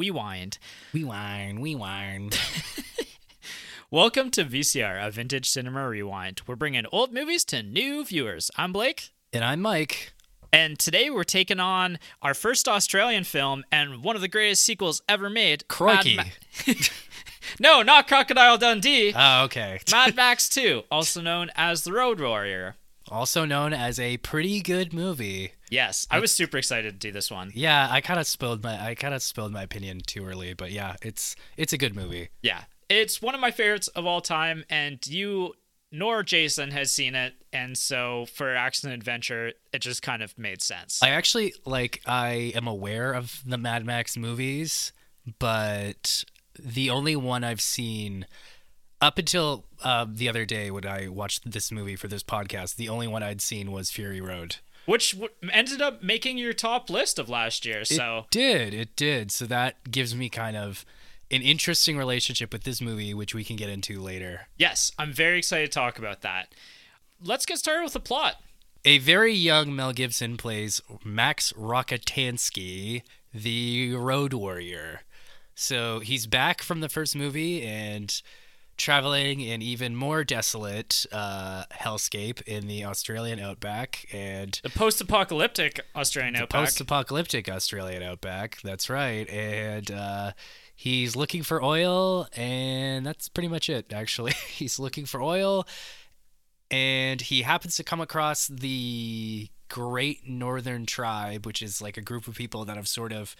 we wind. We whine, we whine. Welcome to VCR, a vintage cinema rewind. We're bringing old movies to new viewers. I'm Blake, and I'm Mike. and today we're taking on our first Australian film and one of the greatest sequels ever made. Crikey. Mad Ma- no, not Crocodile Dundee. Oh, okay. Mad Max 2, also known as The Road Warrior. Also known as a pretty good movie. Yes, I was super excited to do this one. Yeah, I kind of spilled my I kind of spilled my opinion too early, but yeah, it's it's a good movie. Yeah, it's one of my favorites of all time, and you nor Jason has seen it, and so for Action Adventure, it just kind of made sense. I actually like I am aware of the Mad Max movies, but the only one I've seen up until uh, the other day when I watched this movie for this podcast, the only one I'd seen was Fury Road. Which w- ended up making your top list of last year. So It did, it did. So that gives me kind of an interesting relationship with this movie, which we can get into later. yes, I'm very excited to talk about that. Let's get started with the plot. A very young Mel Gibson plays Max Rockatansky, the Road Warrior. So he's back from the first movie and traveling in even more desolate uh, hellscape in the Australian outback and The post-apocalyptic Australian outback. post-apocalyptic Australian outback. That's right, and uh, he's looking for oil, and that's pretty much it. Actually, he's looking for oil, and he happens to come across the Great Northern Tribe, which is like a group of people that have sort of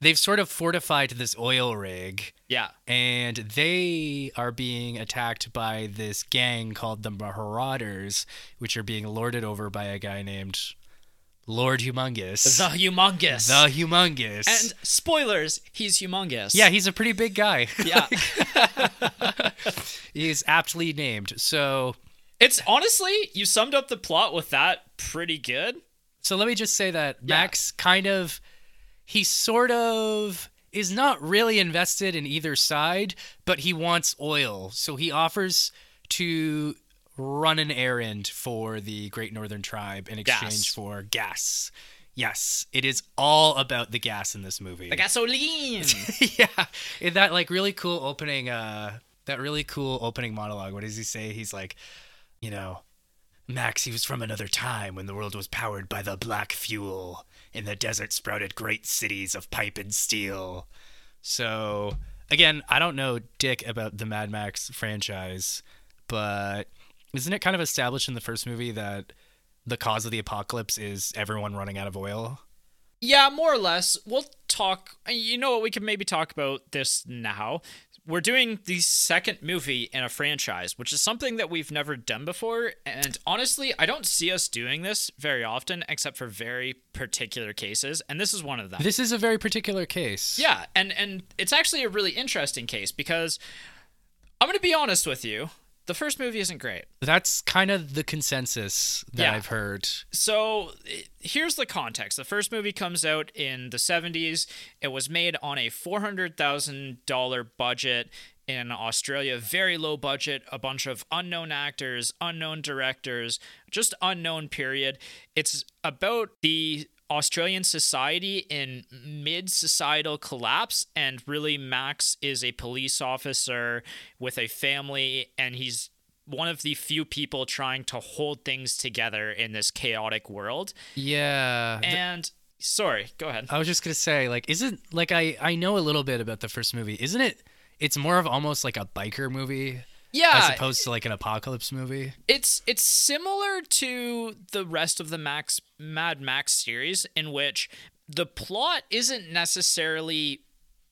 they've sort of fortified this oil rig yeah, and they are being attacked by this gang called the Marauders, which are being lorded over by a guy named Lord Humongous. the humongous. The Humongous. and spoilers, he's humongous. yeah, he's a pretty big guy. yeah. he's aptly named. So, it's honestly you summed up the plot with that pretty good. so let me just say that Max kind of, he sort of is not really invested in either side, but he wants oil. So he offers to run an errand for the Great Northern Tribe in exchange Gas. for gas. Yes, it is all about the gas in this movie. The gasoline. yeah, in that like really cool opening uh that really cool opening monologue. What does he say? He's like, you know, Max, he was from another time when the world was powered by the black fuel. In the desert sprouted great cities of pipe and steel. So, again, I don't know dick about the Mad Max franchise, but isn't it kind of established in the first movie that the cause of the apocalypse is everyone running out of oil? Yeah, more or less. We'll talk. You know what? We can maybe talk about this now. We're doing the second movie in a franchise, which is something that we've never done before. And honestly, I don't see us doing this very often, except for very particular cases. And this is one of them. This is a very particular case. Yeah, and and it's actually a really interesting case because I'm going to be honest with you. The first movie isn't great. That's kind of the consensus that Yeah. I've heard. So here's the context. The first movie comes out in the 70s. It was made on a $400,000 budget in Australia, very low budget, a bunch of unknown actors, unknown directors, just unknown period. It's about the Australian society in mid societal collapse, and really, Max is a police officer with a family, and he's one of the few people trying to hold things together in this chaotic world. Yeah. And sorry, go ahead. I was just gonna say, like, isn't like I I know a little bit about the first movie. Isn't it? It's more of almost like a biker movie Yeah, as opposed to like an apocalypse movie. it's it's similar to the rest of the Max Mad Max series in which the plot isn't necessarily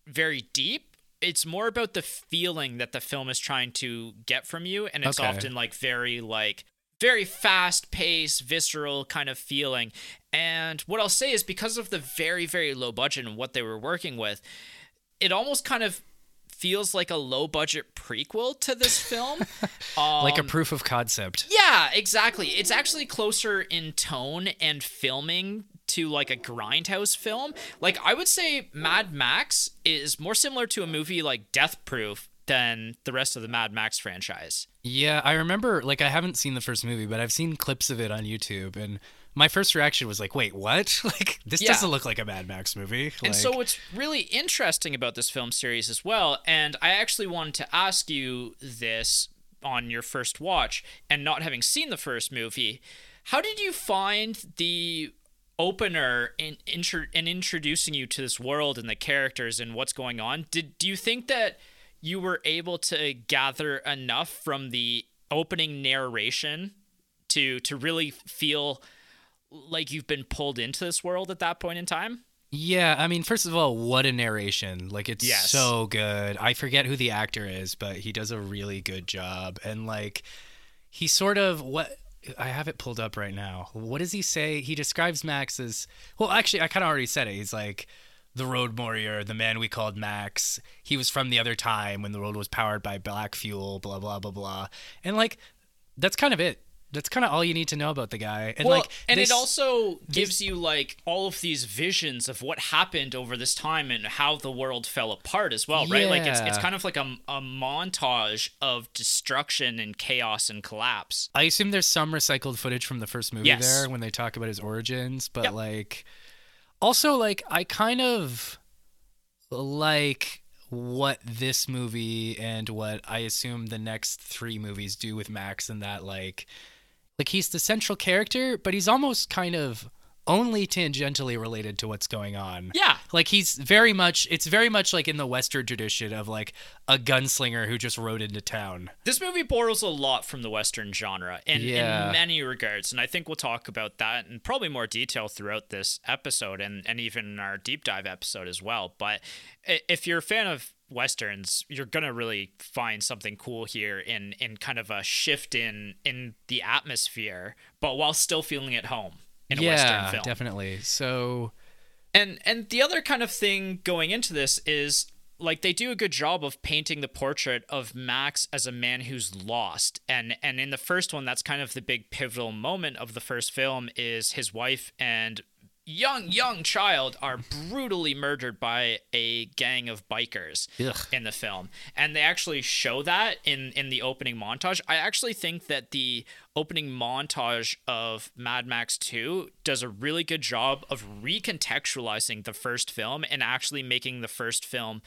very deep. It's more about the feeling that the film is trying to get from you and it's Okay. often like very like very fast paced, visceral kind of feeling. And what I'll say is because of the very, very low budget and what they were working with, it almost kind of feels like a low budget prequel to this film. like a Um, proof of concept. yeah, exactly. It's actually closer in tone and filming to like a grindhouse film. Like I would say Mad Max is more similar to a movie like Death Proof than the rest of the Mad Max franchise. Yeah, I remember like I haven't seen the first movie, but I've seen clips of it on YouTube and my first reaction was like, "Wait, what? Like this Yeah. doesn't look like a Mad Max movie." And Like, so what's really interesting about this film series as well, and I actually wanted to ask you this on your first watch and not having seen the first movie, how did you find the opener in, intro, in introducing you to this world and the characters and what's going on? Did do you think that you were able to gather enough from the opening narration to to really feel like you've been pulled into this world at that point in time? Yeah, I mean, first of all, what a narration. Like it's Yes. so good. I forget who the actor is, but he does a really good job. And like he sort of what I have it pulled up right now. What does he say? He describes Max as well, actually I kind of already said it. He's like the road warrior, the man we called Max. He was from the other time when the world was powered by black fuel, blah blah blah blah. And like that's kind of it. That's kind of all you need to know about the guy. And well, like and they it also gives you like all of these visions of what happened over this time and how the world fell apart as well, right? Like it's it's kind of like a, a montage of destruction and chaos and collapse. I assume there's some recycled footage from the first movie Yes. there when they talk about his origins, but Yep. like also like I kind of like what this movie and what I assume the next 3 movies do with Max and that like like he's the central character, but he's almost kind of only tangentially related to what's going on. Yeah. Like he's very much it's very much like in the western tradition of like a gunslinger who just rode into town. This movie borrows a lot from the Western genre in, Yeah. in many regards, and I think we'll talk about that in probably more detail throughout this episode and, and even in our deep dive episode as well. But if you're a fan of westerns, you're gonna really find something cool here in in kind of a shift in in the atmosphere, but while still feeling at home in a yeah, western film. definitely. So And and the other kind of thing going into this is like they do a good job of painting the portrait of Max as a man who's lost. And and in the first one that's kind of the big pivotal moment of the first film is his wife and young young child are brutally murdered by a gang of bikers Ugh. in the film. And they actually show that in in the opening montage. I actually think that the opening montage of mad max 2 does a really good job of recontextualizing the first film and actually making the first film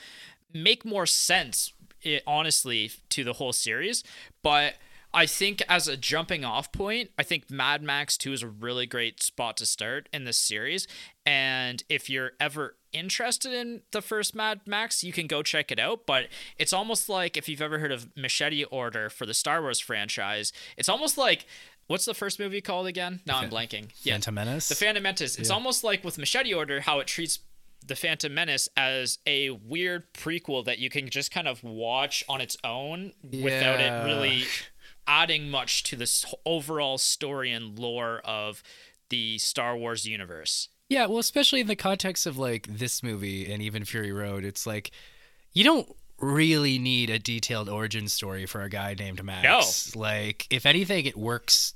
make more sense eh, honestly to the whole series. But I think as a jumping off point, I think Mad Max 2 is a really great spot to start in this series. And if you're ever interested in the first Mad Max, you can go check it out. But it's almost like if you've ever heard of Machete Order for the Star Wars franchise, it's almost like what's the first movie called again? Now I'm blanking. Yeah. Phantom Menace. The Phantom Menace. It's almost like with Machete Order how it treats the Phantom Menace as a weird prequel that you can just kind of watch on its own without it really adding much to this overall story and lore of the Star Wars universe. Yeah, well, especially in the context of like this movie and even Fury Road, it's like you don't really need a detailed origin story for a guy named Max. No. Like, if anything, it works.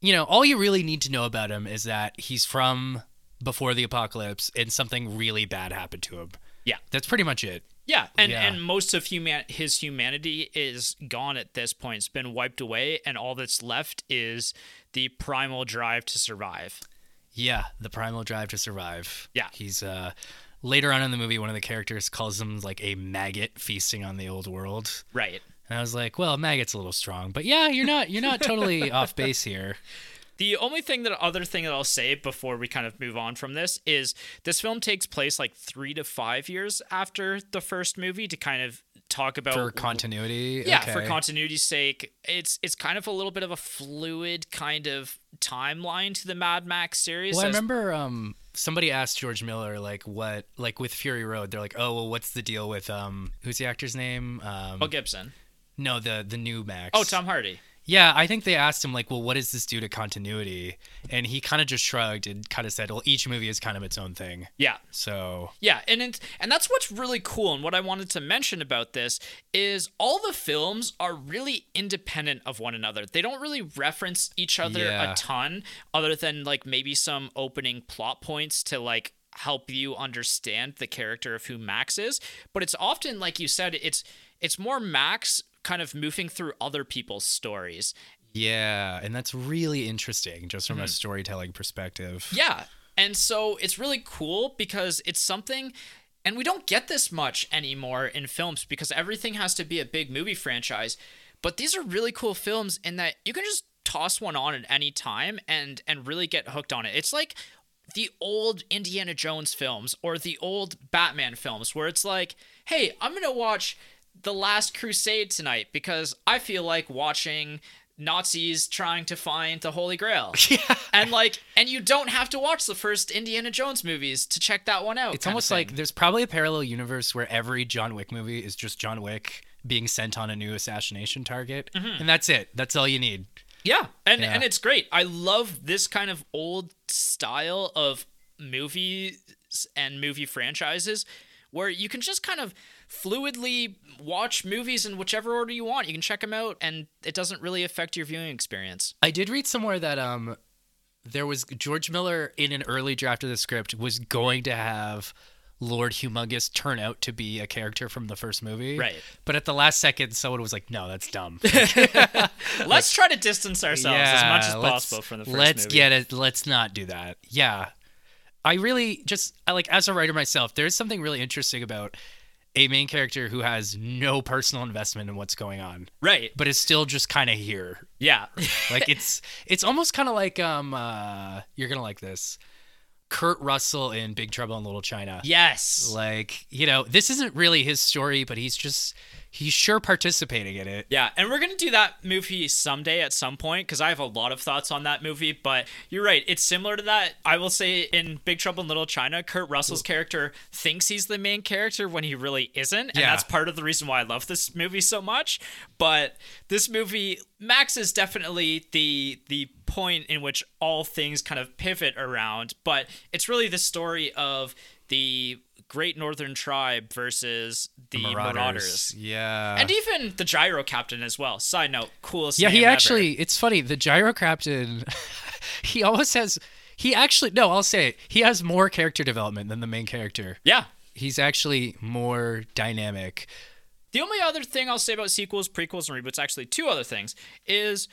You know, all you really need to know about him is that he's from before the apocalypse and something really bad happened to him. Yeah. That's pretty much it. Yeah, and Yeah. and most of human his humanity is gone at this point. It's been wiped away, and all that's left is the primal drive to survive. Yeah, the primal drive to survive. Yeah. He's uh later on in the movie one of the characters calls him like a maggot feasting on the old world. Right. And I was like, well, maggot's a little strong, but yeah, you're not you're not totally off base here. The only thing that other thing that I'll say before we kind of move on from this is this film takes place like three to five years after the first movie to kind of talk about For continuity. yeah for okay. continuity's sake it's it's kind of a little bit of a fluid kind of timeline to the mad max series Well, I remember um somebody asked George Miller like what like with Fury Road, they're like, Oh well what's the deal with um who's the actor's name? Um Mel gibson no, the the new Max. oh tom hardy Yeah, I think they asked him like, well, what does this do to continuity? And he kind of just shrugged and kind of said, well, each movie is kind of its own thing. yeah So Yeah, and it's, and that's what's really cool. And what I wanted to mention about this is all the films are really independent of one another. They don't really reference each other Yeah. a ton, other than like maybe some opening plot points to like help you understand the character of who Max is. But it's often like you said, it's it's more Max kind of moving through other people's stories Yeah, and that's really interesting just from a mm-hmm. storytelling perspective. Yeah. And so it's really cool because it's something and we don't get this much anymore in films because everything has to be a big movie franchise. But these are really cool films in that you can just toss one on at any time and and really get hooked on it. It's like the old Indiana Jones films or the old Batman films where it's like, "Hey, I'm going to watch The Last Crusade tonight because I feel like watching Nazis trying to find the Holy Grail." Yeah. and like and you don't have to watch the first Indiana Jones movies to check that one out. It's almost like there's probably a parallel universe where every John Wick movie is just John Wick being sent on a new assassination target, mm-hmm. and that's it. That's all you need. yeah, and Yeah. and it's great. I love this kind of old style of movies and movie franchises where you can just kind of fluidly watch movies in whichever order you want. You can check them out and it doesn't really affect your viewing experience. I did read somewhere that um there was George Miller in an early draft of the script was going to have Lord Humongous turn out to be a character from the first movie. Right. But at the last second someone was like, "No, that's dumb." Let's try to distance ourselves as much as possible from the first Let's movie. get it. Let's not do that. Yeah. I really just I like as a writer myself, there's something really interesting about a main character who has no personal investment in what's going on, right. but is still just kind of here. Yeah. Like it's it's almost kind of like um uh you're going to like this. Kurt Russell in Big Trouble in Little China. yes. Like, you know, this isn't really his story, but he's just he's sure participating in it. Yeah, and we're gonna do that movie someday at some point because I have a lot of thoughts on that movie. But you're right; it's similar to that. I will say in Big Trouble in Little China, Kurt Russell's character thinks he's the main character when he really isn't, and Yeah. that's part of the reason why I love this movie so much. But this movie, Max is definitely the the point in which all things kind of pivot around. But it's really the story of the Great Northern Tribe versus the, Marauders. Yeah. And even the gyro captain as well. Side note, coolest. Yeah, he name ever. actually. It's funny. The gyro captain. he always has. He actually. No, I'll say it. He has more character development than the main character. Yeah. He's actually more dynamic. The only other thing I'll say about sequels, prequels, and reboots, actually two other things, is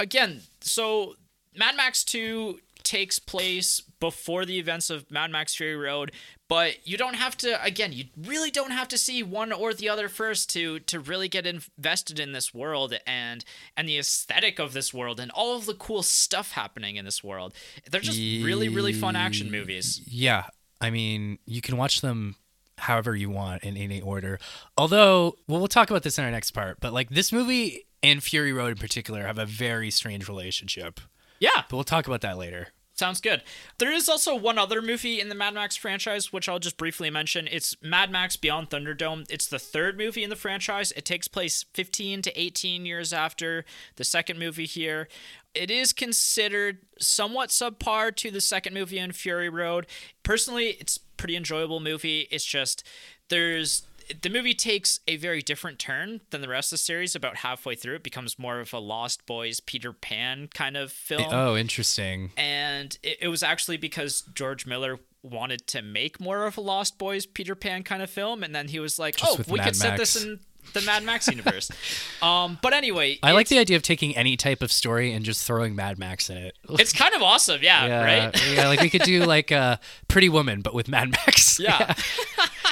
again, so Mad Max 2 takes place before the events of Mad Max Fury Road, but you don't have to again, you really don't have to see one or the other first to to really get invested in this world and and the aesthetic of this world and all of the cool stuff happening in this world. They're just really really fun action movies. Yeah, I mean, you can watch them however you want in any order. Although, well, we'll talk about this in our next part. But like this movie and Fury Road in particular have a very strange relationship. Yeah. But we'll talk about that later. Sounds good. There is also one other movie in the Mad Max franchise, which I'll just briefly mention. It's Mad Max Beyond Thunderdome. It's the third movie in the franchise. It takes place 15 to 18 years after the second movie here. It is considered somewhat subpar to the second movie in Fury Road. Personally, it's pretty enjoyable movie. It's just there's the movie takes a very different turn than the rest of the series. About halfway through it becomes more of a lost boys peter pan kind of film. Eh, oh, interesting. and it, it was actually because George Miller wanted to make more of a Lost Boys Peter Pan kind of film, and then he was like, Just "Oh, we Mad could set this in the Mad Max universe." um, but anyway, I like the idea of taking any type of story and just throwing Mad Max in it. It's kind of awesome, yeah, yeah, right? yeah, like we could do like a Pretty Woman, but with Mad Max. Yeah.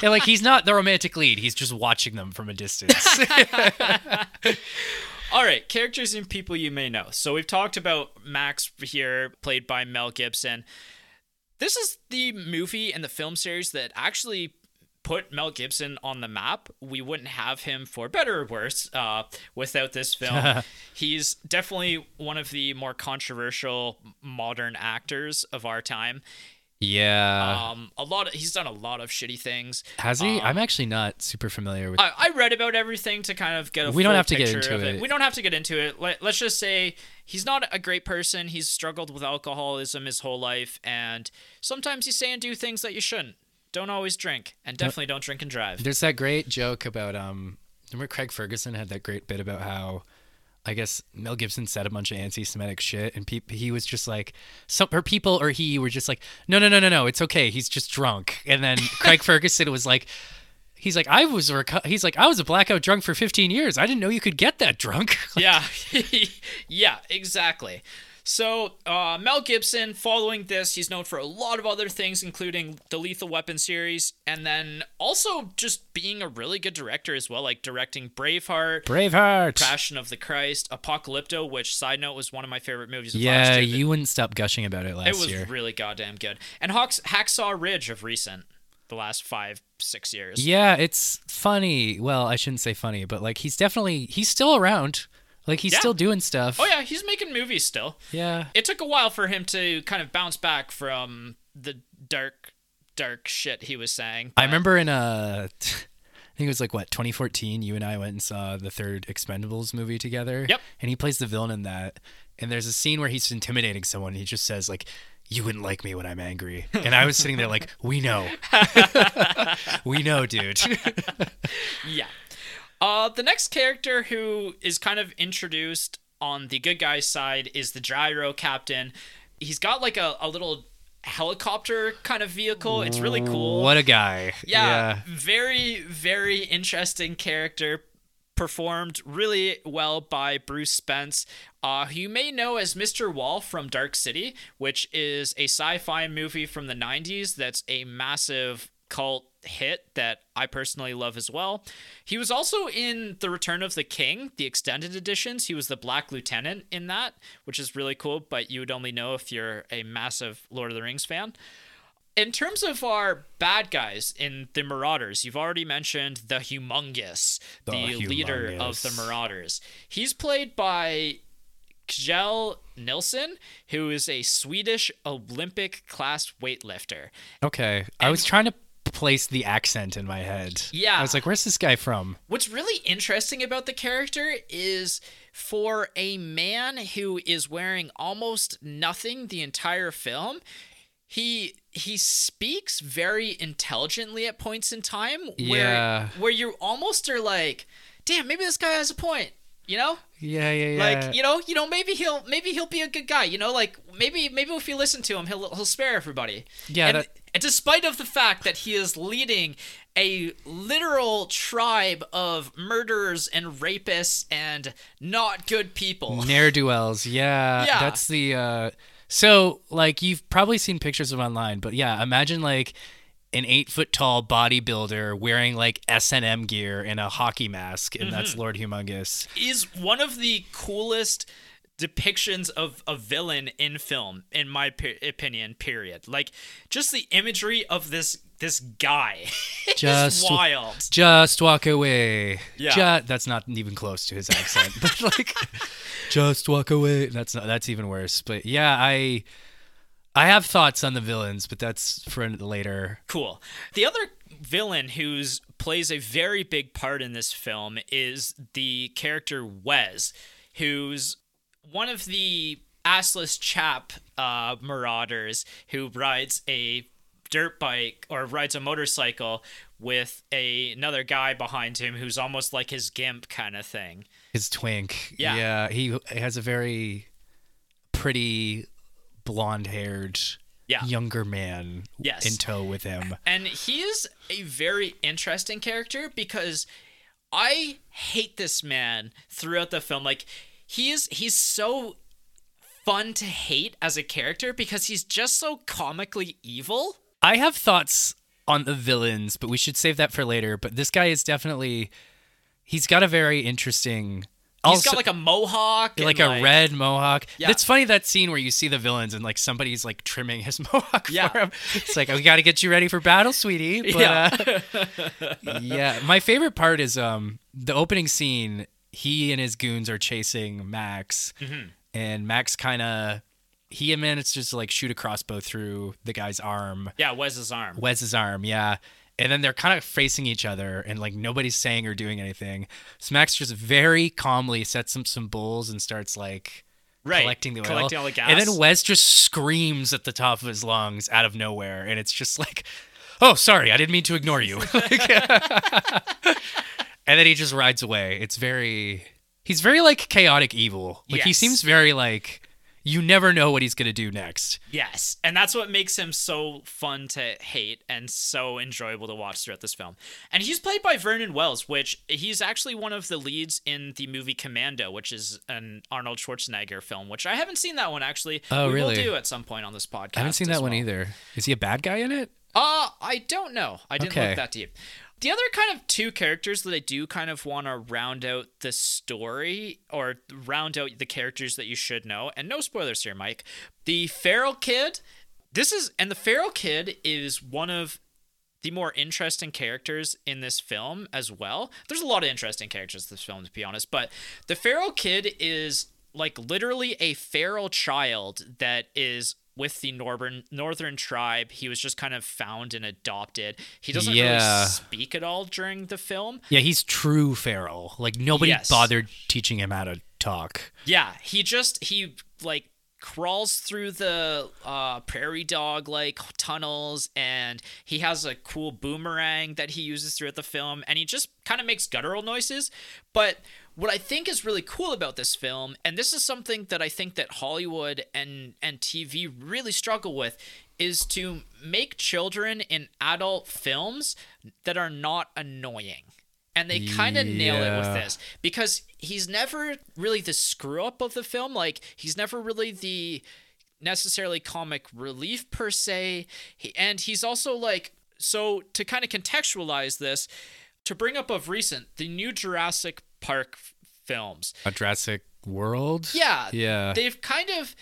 yeah, like he's not the romantic lead; he's just watching them from a distance. All right, characters and people you may know. So we've talked about Max here, played by Mel Gibson. This is the movie and the film series that actually put Mel Gibson on the map. We wouldn't have him for better or worse uh, without this film. He's definitely one of the more controversial modern actors of our time. yeah, Um, a lot of he's done a lot of shitty things. has he? I'm actually not super familiar with. I, I read about everything to kind of get a We don't have to get into of it. We don't have to get into it. Let, let's just say he's not a great person. He's struggled with alcoholism his whole life, and sometimes you say and do things that you shouldn't. Don't always drink, and definitely don't drink and drive. There's that great joke about um. Remember Craig Ferguson had that great bit about how. I guess Mel Gibson said a bunch of anti-Semitic shit, and pe- he was just like, some or people or he were just like, no, no, no, no, no, it's okay, he's just drunk. And then Craig Ferguson was like, he's like I was reco- he's like I was a blackout drunk for 15 years. I didn't know you could get that drunk. yeah, yeah, exactly. So uh, Mel Gibson, following this, he's known for a lot of other things, including the Lethal Weapon series, and then also just being a really good director as well, like directing Braveheart, Braveheart. Passion of the Christ, Apocalypto, which side note was one of my favorite movies of last yeah, you wouldn't stop gushing about it last year. it was year. really goddamn good. And Hawks, Hacksaw Ridge of recent, the last five six years. Yeah, it's funny. Well, I shouldn't say funny, but like he's definitely he's still around. Like he's Yeah. still doing stuff. Oh yeah, he's making movies still. Yeah. It took a while for him to kind of bounce back from the dark, dark shit he was saying. I remember in uh, a I think it was like what 2014. You and I went and saw the third Expendables movie together. Yep. And he plays the villain in that. And there's a scene where he's intimidating someone. He just says like, "You wouldn't like me when I'm angry." And I was sitting there like, "We know, we know, dude." Yeah. Uh, the next character who is kind of introduced on the good guy side is the gyro captain. He's got like a, a little helicopter kind of vehicle. It's really cool. what a guy. yeah, very very interesting character performed really well by Bruce Spence, uh, who you may know as Mr. Wall from Dark City, which is a sci-fi movie from the 90s that's a massive cult hit that I personally love as well. He was also in The Return of the King, the extended editions. He was the Black Lieutenant in that, which is really cool, but you would only know if you're a massive Lord of the Rings fan in terms of our bad guys in the Marauders, you've already mentioned the Humongous, the, The leader of the Marauders. He's played by Kjell Nilsson, who is a Swedish Olympic class weightlifter. Okay. I was trying to place the accent in my head. Yeah. I was like, "Where's this guy from?" What's really interesting about the character is for a man who is wearing almost nothing the entire film, he he speaks very intelligently at points in time where Yeah. where you almost are like, damn, maybe this guy has a point. You know? Yeah, yeah, yeah. Like, you know, you know, maybe he'll maybe he'll be a good guy, you know, like maybe maybe if you listen to him, he'll he'll spare everybody. Yeah, And, that- and despite of the fact that he is leading a literal tribe of murderers and rapists and not good people. Ne'er do wells. Yeah, Yeah. That's the. uh So, like, you've probably seen pictures of online, but yeah, imagine like an eight foot tall bodybuilder wearing like S and M gear and a hockey mask, and that's Mm-hmm. Lord Humongous. is one of the coolest depictions of a villain in film in my pe- opinion period like just the imagery of this this guy Just- wild Just walk away. Yeah. Ju- that's not even close to his accent, but like, just walk away. That's not. That's even worse. But yeah, I. I have thoughts on the villains, but that's for later. cool the other villain who's plays a very big part in this film is the character wes who's one of the assless chap uh, marauders who rides a dirt bike or rides a motorcycle with a, another guy behind him who's almost like his gimp kind of thing His twink. Yeah. Yeah. He has a very pretty blonde haired Yeah. younger man Yes. in tow with him. And he is a very interesting character because I hate this man throughout the film. Like he is he's so fun to hate as a character because he's just so comically evil. I have thoughts on the villains, but we should save that for later. But this guy is definitely he's got a very interesting He's got like a mohawk, like a red mohawk. Yeah. It's funny that scene where you see the villains and like somebody's like trimming his mohawk Yeah. for him. It's like we got to get you ready for battle, sweetie. But, Yeah. uh, yeah. My favorite part is um the opening scene. He and his goons are chasing Max, Mm-hmm. and Max kind of he manages to like shoot a crossbow through the guy's arm. Yeah, Wes's arm. Wes's arm, yeah. And then they're kind of facing each other, and like nobody's saying or doing anything. So Max just very calmly sets some some bulls and starts like Right. collecting the oil, Collecting all the gas. and then Wes just screams at the top of his lungs out of nowhere, and it's just like, "Oh, sorry, I didn't mean to ignore you." Like- and then he just rides away. It's very, he's very like chaotic evil. Like he seems very like you never know what he's gonna do next. Yes, and that's what makes him so fun to hate and so enjoyable to watch throughout this film. And he's played by Vernon Wells, which he's actually one of the leads in the movie Commando, which is an Arnold Schwarzenegger film, which I haven't seen that one actually. Oh, we really? will do at some point on this podcast. I haven't seen that one either. Is he a bad guy in it? Uh, I don't know. I didn't Okay. look that deep. The other kind of two characters that I do kind of want to round out the story or round out the characters that you should know, and no spoilers here, Mike. The feral kid. This is and the feral kid is one of the more interesting characters in this film as well. There's a lot of interesting characters in this film, to be honest, but the feral kid is like literally a feral child that is with the northern northern tribe. He was just kind of found and adopted. He doesn't Yeah. really speak at all during the film. Yeah, he's true feral. Like nobody Yes. bothered teaching him how to talk. Yeah, he just he like crawls through the uh, prairie dog like tunnels and he has a cool boomerang that he uses throughout the film and he just kind of makes guttural noises but what i think is really cool about this film and this is something that i think that hollywood and and tv really struggle with is to make children in adult films that are not annoying and they kind of nail it with this because he's never really the screw up of the film. Like he's never really the necessarily comic relief per se, he, and he's also like so to kind of contextualize this to bring up of recent the new Jurassic Park films. A Jurassic World. Yeah, Yeah. they've kind of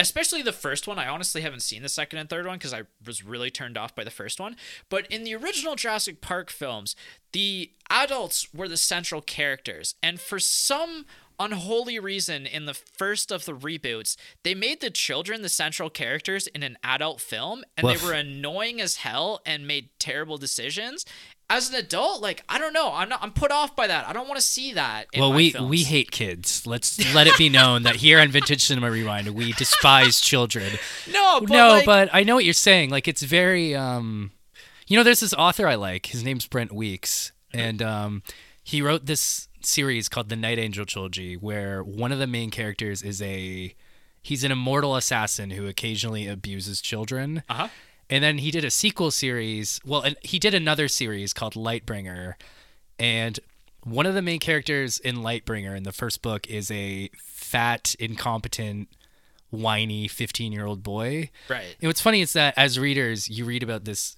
especially the first one. I honestly haven't seen the second and third one because I was really turned off by the first one. But in the original Jurassic Park films, the adults were the central characters, and for some unholy reason in the first of the reboots they made the children the central characters in an adult film and Woof. they were annoying as hell and made terrible decisions as an adult like i don't know i'm not i'm put off by that i don't want to see that well, we films. we hate kids. Let's let it be known that here on Vintage Cinema Rewind, we despise children. no but no, like, but I know what you're saying. Like it's very um you know there's this author I like. His name's Brent Weeks and um he wrote this series called The Night Angel Trilogy where one of the main characters is a he's an immortal assassin who occasionally abuses children. uh-huh And then he did a sequel series. Well, and he did another series called Lightbringer. And one of the main characters in Lightbringer in the first book is a fat, incompetent, whiny 15 year old boy. right And what's funny is that as readers, you read about this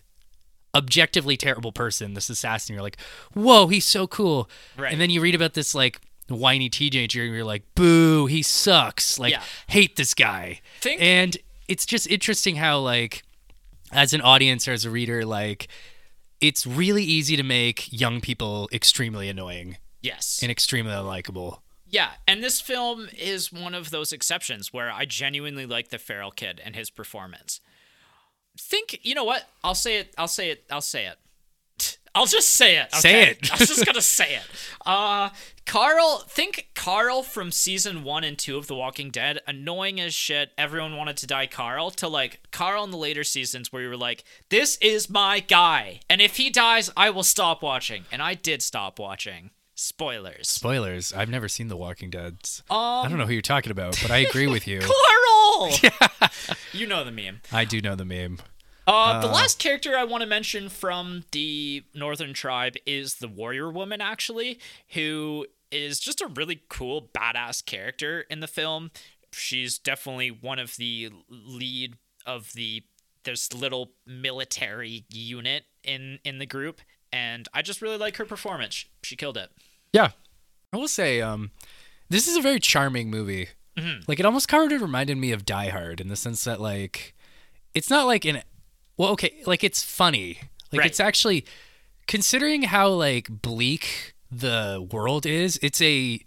objectively terrible person, this assassin. You're like, whoa, he's so cool. Right. And then you read about this like whiny teenager, and you're like, boo, he sucks. Like, Yeah. hate this guy. Think- and it's just interesting how like, as an audience or as a reader, like, it's really easy to make young people extremely annoying yes and extremely unlikable. Yeah, and this film is one of those exceptions where I genuinely like the feral kid and his performance. Think, you know what? I'll say it. I'll say it. I'll say it. I'll just say it. Say it. I'm just gonna say it. Uh, Carl. Think Carl from season one and two of The Walking Dead, annoying as shit. Everyone wanted to die. Carl to like Carl in the later seasons where you were like, "This is my guy," and if he dies, I will stop watching. And I did stop watching. Spoilers. Spoilers. I've never seen The Walking Dead. Um, I don't know who you're talking about, but I agree with you. Carl! Yeah. you know the meme. I do know the meme. Uh, the last character I want to mention from the Northern Tribe is the Warrior Woman, actually, who is just a really cool, badass character in the film. She's definitely one of the lead of the this little military unit in in the group, and I just really like her performance. She killed it. Yeah. I will say, um, this is a very charming movie. Mm-hmm. Like, it almost kind of reminded me of Die Hard in the sense that, like, it's not like an. Well, okay, like, it's funny. Like, Right. it's actually. Considering how, like, bleak the world is, it's a,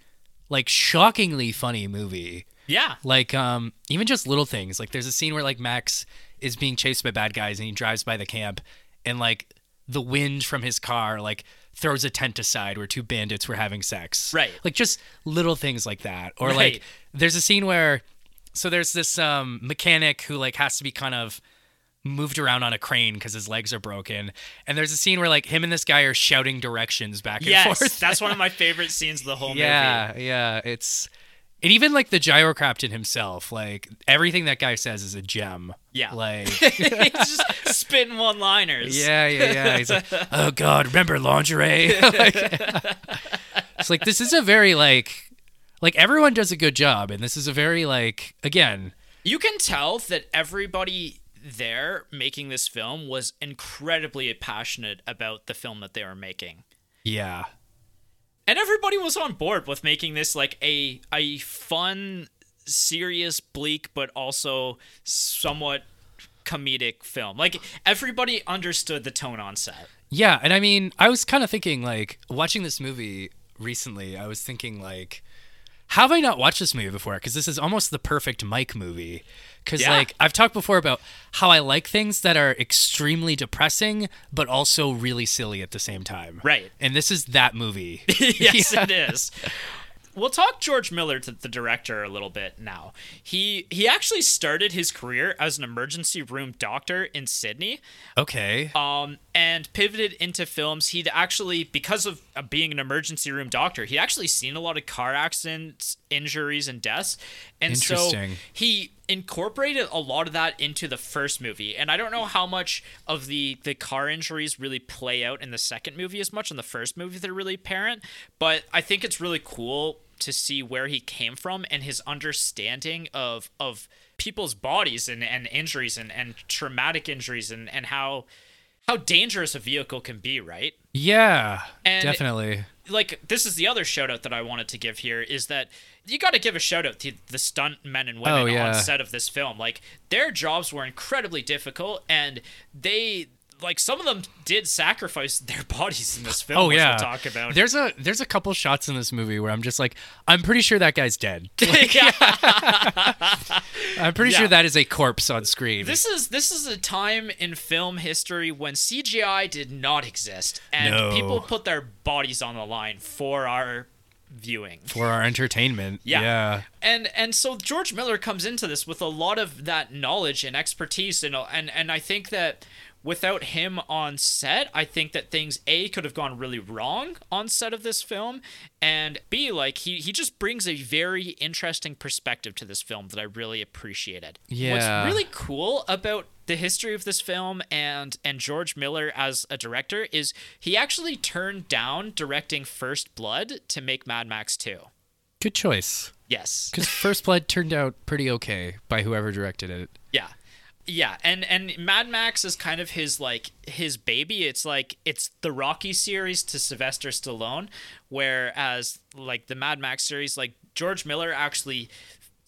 like, shockingly funny movie. Yeah. Like, um, even just little things. Like, there's a scene where, like, Max is being chased by bad guys and he drives by the camp and, like, the wind from his car, like, throws a tent aside where two bandits were having sex. Right. Like, just little things like that. Or, Right. like, there's a scene where, so there's this, um, mechanic who, like, has to be kind of moved around on a crane because his legs are broken. And there's a scene where, like, him and this guy are shouting directions back and Yes, forth. that's one of my favorite scenes of the whole movie. yeah, yeah. It's And even like the gyrocaptain himself, like everything that guy says is a gem. Yeah. Like He's just spitting one liners. Yeah, yeah, yeah. He's like, oh god, remember lingerie? like, it's like this is a very like, like everyone does a good job, and this is a very like again. You can tell that everybody there making this film was incredibly passionate about the film that they were making. Yeah, And everybody was on board with making this like a a fun, serious, bleak, but also somewhat comedic film. Like everybody understood the tone on set. yeah, and I mean, I was kind of thinking like watching this movie recently. I was thinking like, how have I not watched this movie before? Because this is almost the perfect Mike movie. Because Yeah. like I've talked before about how I like things that are extremely depressing, but also really silly at the same time. Right. And this is that movie. yes, Yeah. it is. We'll talk George Miller, to the director, a little bit now. He he actually started his career as an emergency room doctor in Sydney, Okay. um, and pivoted into films. He'd actually, because of uh, being an emergency room doctor, he'd actually seen a lot of car accidents, injuries, and deaths, and so Interesting. he incorporated a lot of that into the first movie and i don't know how much of the the car injuries really play out in the second movie as much in the first movie they're really apparent but i think it's really cool to see where he came from and his understanding of of people's bodies and, and injuries and, and traumatic injuries and, and how how dangerous a vehicle can be right yeah. And- definitely. like this is the other shout out that I wanted to give here is that you got to give a shout out to the stunt men and women Oh, yeah. on set of this film. Like their jobs were incredibly difficult and they like some of them did sacrifice their bodies in this film. Oh yeah. we'll talk about. There's a there's a couple shots in this movie where I'm just like, I'm pretty sure that guy's dead. Yeah. I'm pretty Yeah. sure that is a corpse on screen. This is this is a time in film history when CGI did not exist and No. people put their bodies on the line for our viewing. for our entertainment. Yeah. Yeah. and and so George Miller comes into this with a lot of that knowledge and expertise and and and I think that without him on set I think that things a could have gone really wrong on set of this film and b like he he just brings a very interesting perspective to this film that I really appreciated. Yeah. What's really cool about the history of this film and and George Miller as a director is he actually turned down directing First Blood to make Mad Max 2. Good choice. Yes. Because First Blood turned out pretty okay by whoever directed it. Yeah. Yeah, and and Mad Max is kind of his like his baby. It's like it's the Rocky series to Sylvester Stallone, whereas like the Mad Max series, like George Miller actually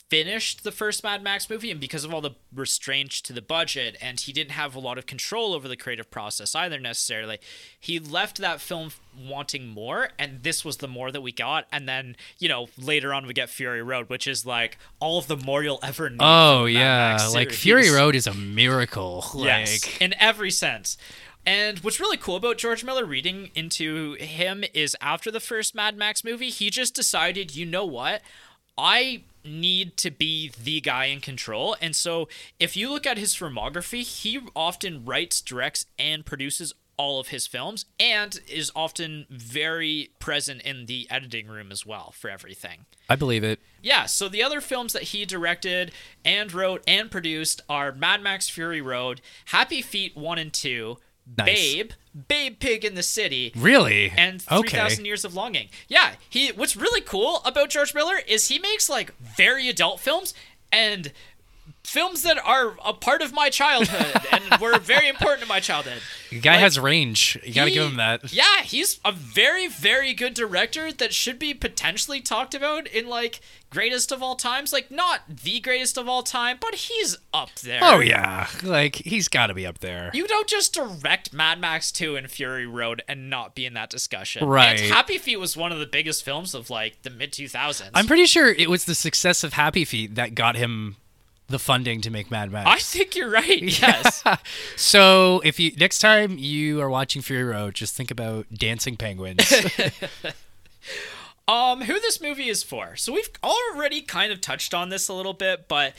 finished the first Mad Max movie, and because of all the restraints to the budget, and he didn't have a lot of control over the creative process either necessarily, he left that film wanting more, and this was the more that we got. And then you know later on we get Fury Road, which is like all of the more you'll ever need. Oh yeah, like. Fury Road is a miracle. Yes, Like in every sense. And what's really cool about George Miller reading into him is after the first Mad Max movie, he just decided, you know what? I need to be the guy in control. And so if you look at his filmography, he often writes, directs, and produces all of his films and is often very present in the editing room as well for everything. I believe it. Yeah, so the other films that he directed and wrote and produced are Mad Max Fury Road, Happy Feet 1 and 2, Nice. Babe, Babe Pig in the City, Really? and okay. 3000 Years of Longing. Yeah, he what's really cool about George Miller is he makes like very adult films and films that are a part of my childhood and were very important to my childhood. The guy Like, has range. You gotta give him that. Yeah, he's a very, very good director that should be potentially talked about in like greatest of all times. Like not the greatest of all time, but he's up there. Oh yeah, like he's got to be up there. You don't just direct Mad Max 2 and Fury Road and not be in that discussion. Right. And Happy Feet was one of the biggest films of like the mid 2000s. I'm pretty sure it was the success of Happy Feet that got him the funding to make Mad Max. I think you're right. Yes. so if you next time you are watching Fury Road, just think about dancing penguins. Um, who this movie is for. So we've already kind of touched on this a little bit, but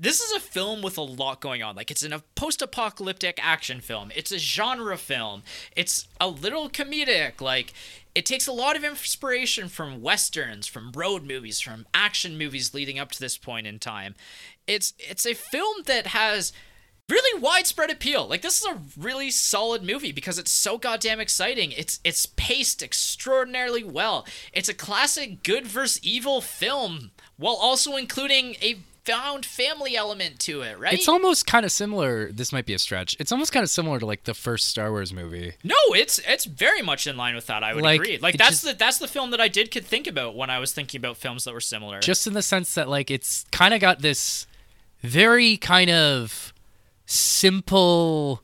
this is a film with a lot going on. Like it's in a post-apocalyptic action film. It's a genre film. It's a little comedic. Like it takes a lot of inspiration from westerns, from road movies, from action movies leading up to this point in time. It's it's a film that has really widespread appeal. Like this is a really solid movie because it's so goddamn exciting. It's it's paced extraordinarily well. It's a classic good versus evil film while also including a found family element to it, right? It's almost kind of similar. This might be a stretch. It's almost kind of similar to like the first Star Wars movie. no, it's it's very much in line with that. I would Like, agree. Like that's just- the that's the film that I did could think about when I was thinking about films that were similar. Just in the sense that like it's kind of got this very kind of simple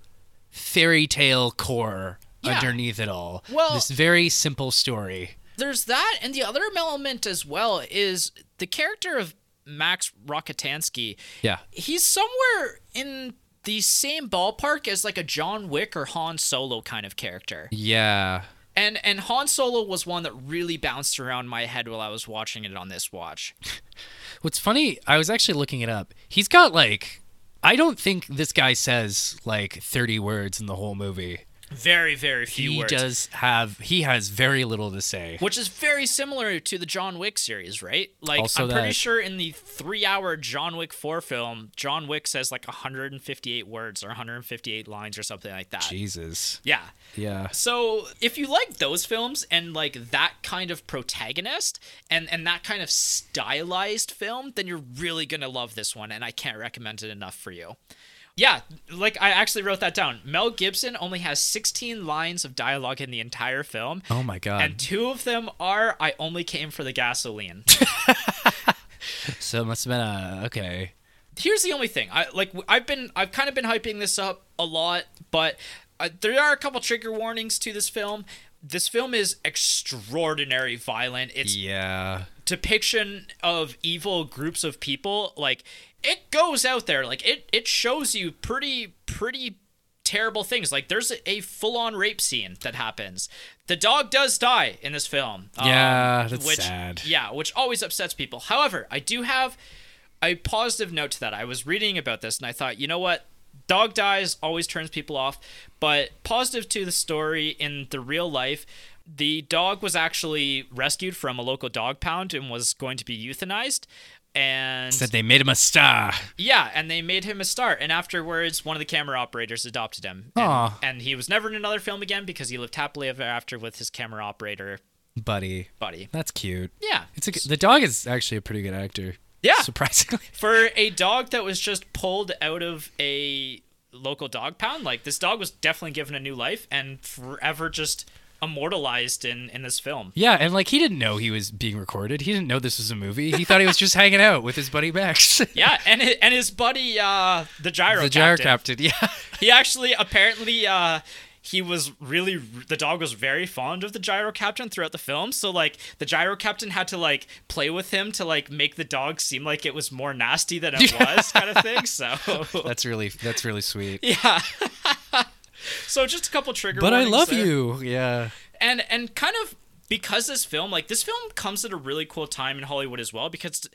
fairy tale core Yeah. underneath it all. Well- this very simple story. there's that and the other element as well is the character of Max Rockatansky. Yeah. He's somewhere in the same ballpark as like a John Wick or Han Solo kind of character. Yeah. And and Han Solo was one that really bounced around my head while I was watching it on this watch. What's funny, I was actually looking it up. He's got like I don't think this guy says like 30 words in the whole movie. Very very few he words. does have he has very little to say. Which is very similar to the John Wick series, right? Like Also I'm pretty sure in the 3-hour John Wick 4 film, John Wick says like 158 words or 158 lines or something like that. Jesus. Yeah. Yeah. So if you like those films and like that kind of protagonist and and that kind of stylized film, then you're really gonna love this one, and I can't recommend it enough for you. Yeah, like I actually wrote that down. Mel Gibson only has 16 lines of dialogue in the entire film, Oh my god. and two of them are "I only came for the gasoline." so it must have been a okay. here's the only thing i like i've been i've kind of been hyping this up a lot but uh, there are a couple trigger warnings to this film this film is extraordinary violent its Yeah. depiction of evil groups of people like it goes out there. Like it it shows you pretty pretty terrible things. Like there's a, a full-on rape scene that happens. The dog does die in this film. Um, Yeah, that's which, sad. yeah which always upsets people. However i do have a positive note to that. I was reading about this and i thought you know what? Dog dies always turns people off. But positive to the story in the real life the dog was actually rescued from a local dog pound and was going to be euthanized and Said they made him a star. yeah, and they made him a star. And afterwards, one of the camera operators adopted him. And, and he was never in another film again because he lived happily ever after with his camera operator Buddy. buddy. That's cute. Yeah. It's a, the dog is actually a pretty good actor. Yeah. Surprisingly. For a dog that was just pulled out of a local dog pound, like this dog was definitely given a new life and forever just immortalized in, in this film. Yeah, and like he didn't know he was being recorded. He didn't know this was a movie. He thought he was just hanging out with his buddy Max. Yeah, and his, and his buddy, uh, the gyro the gyro captain. captain. Yeah. he actually apparently uh he was really the dog was very fond of the gyro captain throughout the film so like the gyro captain had to like play with him to like make the dog seem like it was more nasty than it was kind of thing so That's really that's really sweet. yeah so just a couple trigger But I love there. you. Yeah. and and kind of because this film like this film comes at a really cool time in hollywood as well because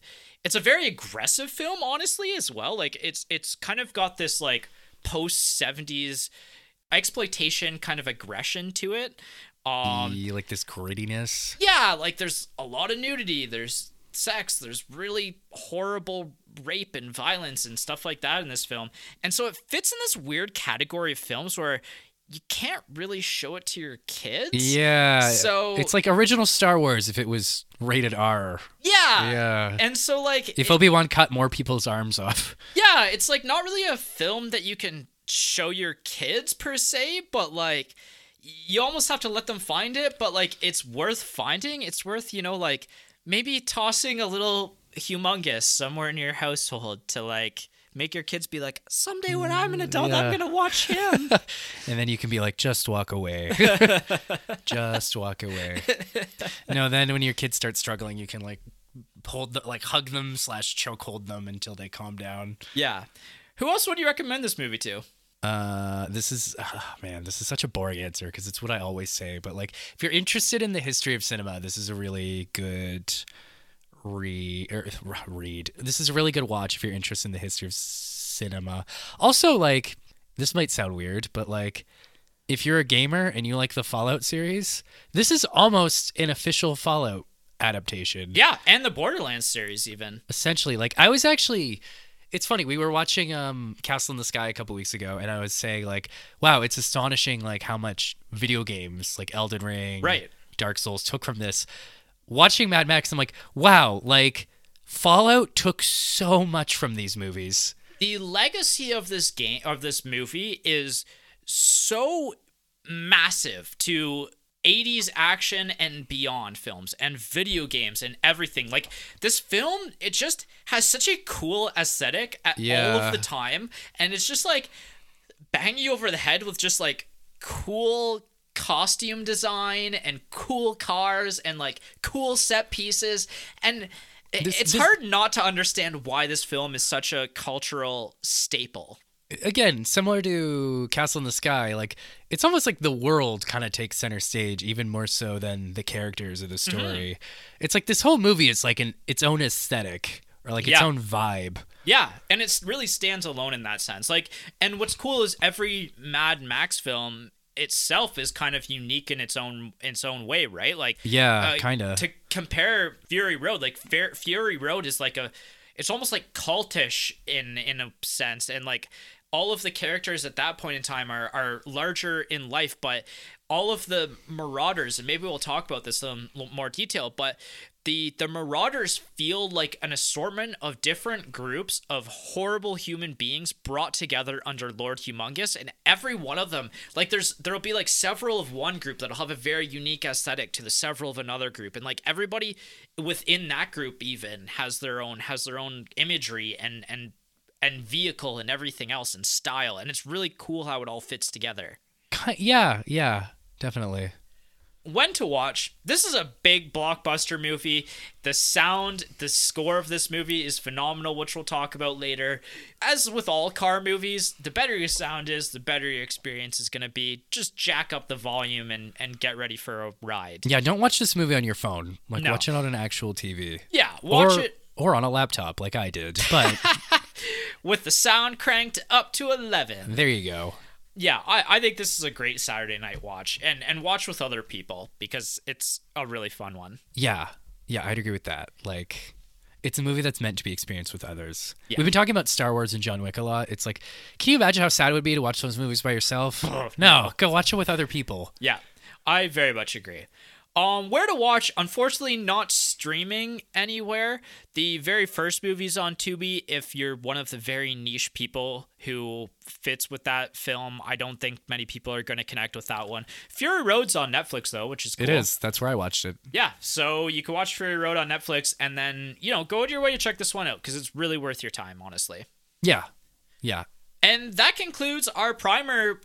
it's a very aggressive film honestly as well like it's it's kind of got this like post 70s exploitation kind of aggression to it um Ye- like this grittiness. yeah like there's a lot of nudity there's sex there's really horrible rape and violence and stuff like that in this film and so it fits in this weird category of films where you can't really show it to your kids Yeah. So- it's like original Star Wars if it was rated R. Yeah. Yeah. And so like If Obi Wan cut more people's arms off. yeah, it's like not really a film that you can show your kids per se, but like you almost have to let them find it, but like it's worth finding. It's worth, you know, like maybe tossing a little Humungus somewhere in your household to like make your kids be like, someday when I'm an adult, I'm gonna watch him. And then you can be like, just walk away. just walk away. No, then when your kids start struggling, you can like hold the, like hug them slash choke hold them until they calm down. yeah. Who else would you recommend this movie to? Uh, this is ah, man, this is such a boring answer because it's what I always say. But like, if you're interested in the history of cinema, this is a really good read or read. This is a really good watch if you're interested in the history of cinema. Also, like this might sound weird, but like if you're a gamer and you like the Fallout series, this is almost an official Fallout adaptation. Yeah, and the Borderlands series even. Essentially, like I was actually it's funny we were watching um castle in the sky a couple weeks ago and i was saying like wow it's astonishing like how much video games like elden ring Right. dark souls took from this watching mad max i'm like wow like fallout took so much from these movies the legacy of this game of this movie is so massive to 80s action and beyond films and video games and everything. Like this film it just has such a cool aesthetic at all of the time. And it's just like bang you over the head with just like cool costume design and cool cars and like cool set pieces. And This- it's this- hard not to understand why this film is such a cultural staple again similar to castle in the sky like it's almost like the world kind of takes center stage even more so than the characters of the Mm-hmm. story it's like this whole movie is like an its own aesthetic or like its own vibe Yeah, and it really stands alone in that sense. Like, and what's cool is every Mad Max film itself is kind of unique in its own in its own way, right? Like, Yeah, uh, kinda. To compare Fury Road, like Fer- Fury Road is like a, it's almost like cultish in in a sense, and like all of the characters at that point in time are are larger in life, but all of the marauders, and maybe we'll talk about this in more detail, but the the marauders feel like an assortment of different groups of horrible human beings brought together under Lord Humungus and every one of them like there's there'll be like several of one group that'll have a very unique aesthetic to the several of another group and like everybody within that group even has their own has their own imagery and and and vehicle and everything else and style and it's really cool how it all fits together yeah yeah definitely when to watch. This is a big blockbuster movie. The sound, the score of this movie is phenomenal, which we'll talk about later. As with all car movies, the better your sound is, the better your experience is going to be. Just jack up the volume and, and get ready for a ride. yeah don't watch this movie on your phone like No. watch it on an actual tv Yeah, watch or, it or on a laptop like i did but with the sound cranked up to 11. there you go Yeah, I, I think this is a great Saturday night watch. And, and watch with other people because it's a really fun one. Yeah, yeah, I'd agree with that. Like, it's a movie that's meant to be experienced with others. Yeah. We've been talking about Star Wars and John Wick a lot. It's like, can you imagine how sad it would be to watch those movies by yourself? No, go watch it with other people. Yeah, I very much agree. Um, where to watch? Unfortunately, not streaming anywhere. The very first movie's on Tubi. If you're one of the very niche people who fits with that film, I don't think many people are going to connect with that one. Fury Road's on Netflix though, which is cool. It is. That's where I watched it. Yeah, so you can watch Fury Road on Netflix, and then you know go out your way to check this one out because it's really worth your time, honestly. Yeah, yeah. And that concludes our primer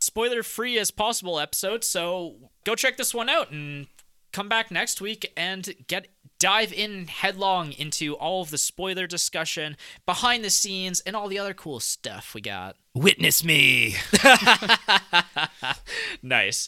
spoiler free as possible episode. So go check this one out and come back next week and get dive in headlong into all of the spoiler discussion, behind the scenes, and all the other cool stuff we got. Witness me. Nice.